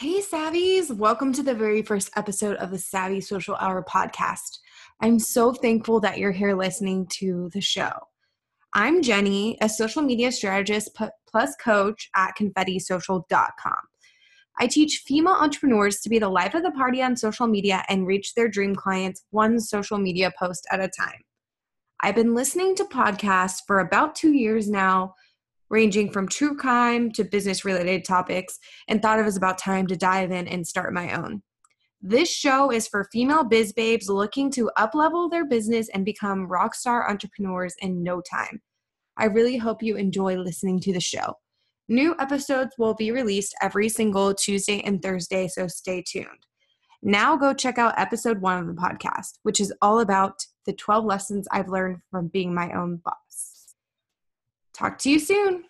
Hey, Savvies! Welcome to the very first episode of the Savvy Social Hour podcast. I'm so thankful that you're here listening to the show. I'm Jenny, a social media strategist plus coach at confettisocial.com. I teach female entrepreneurs to be the life of the party on social media and reach their dream clients one social media post at a time. I've been listening to podcasts for about two years now ranging from true crime to business related topics, and thought it was about time to dive in and start my own. This show is for female biz babes looking to uplevel their business and become rockstar entrepreneurs in no time. I really hope you enjoy listening to the show. New episodes will be released every single Tuesday and Thursday, so stay tuned. Now go check out episode one of the podcast, which is all about the 12 lessons I've learned from being my own boss. Talk to you soon.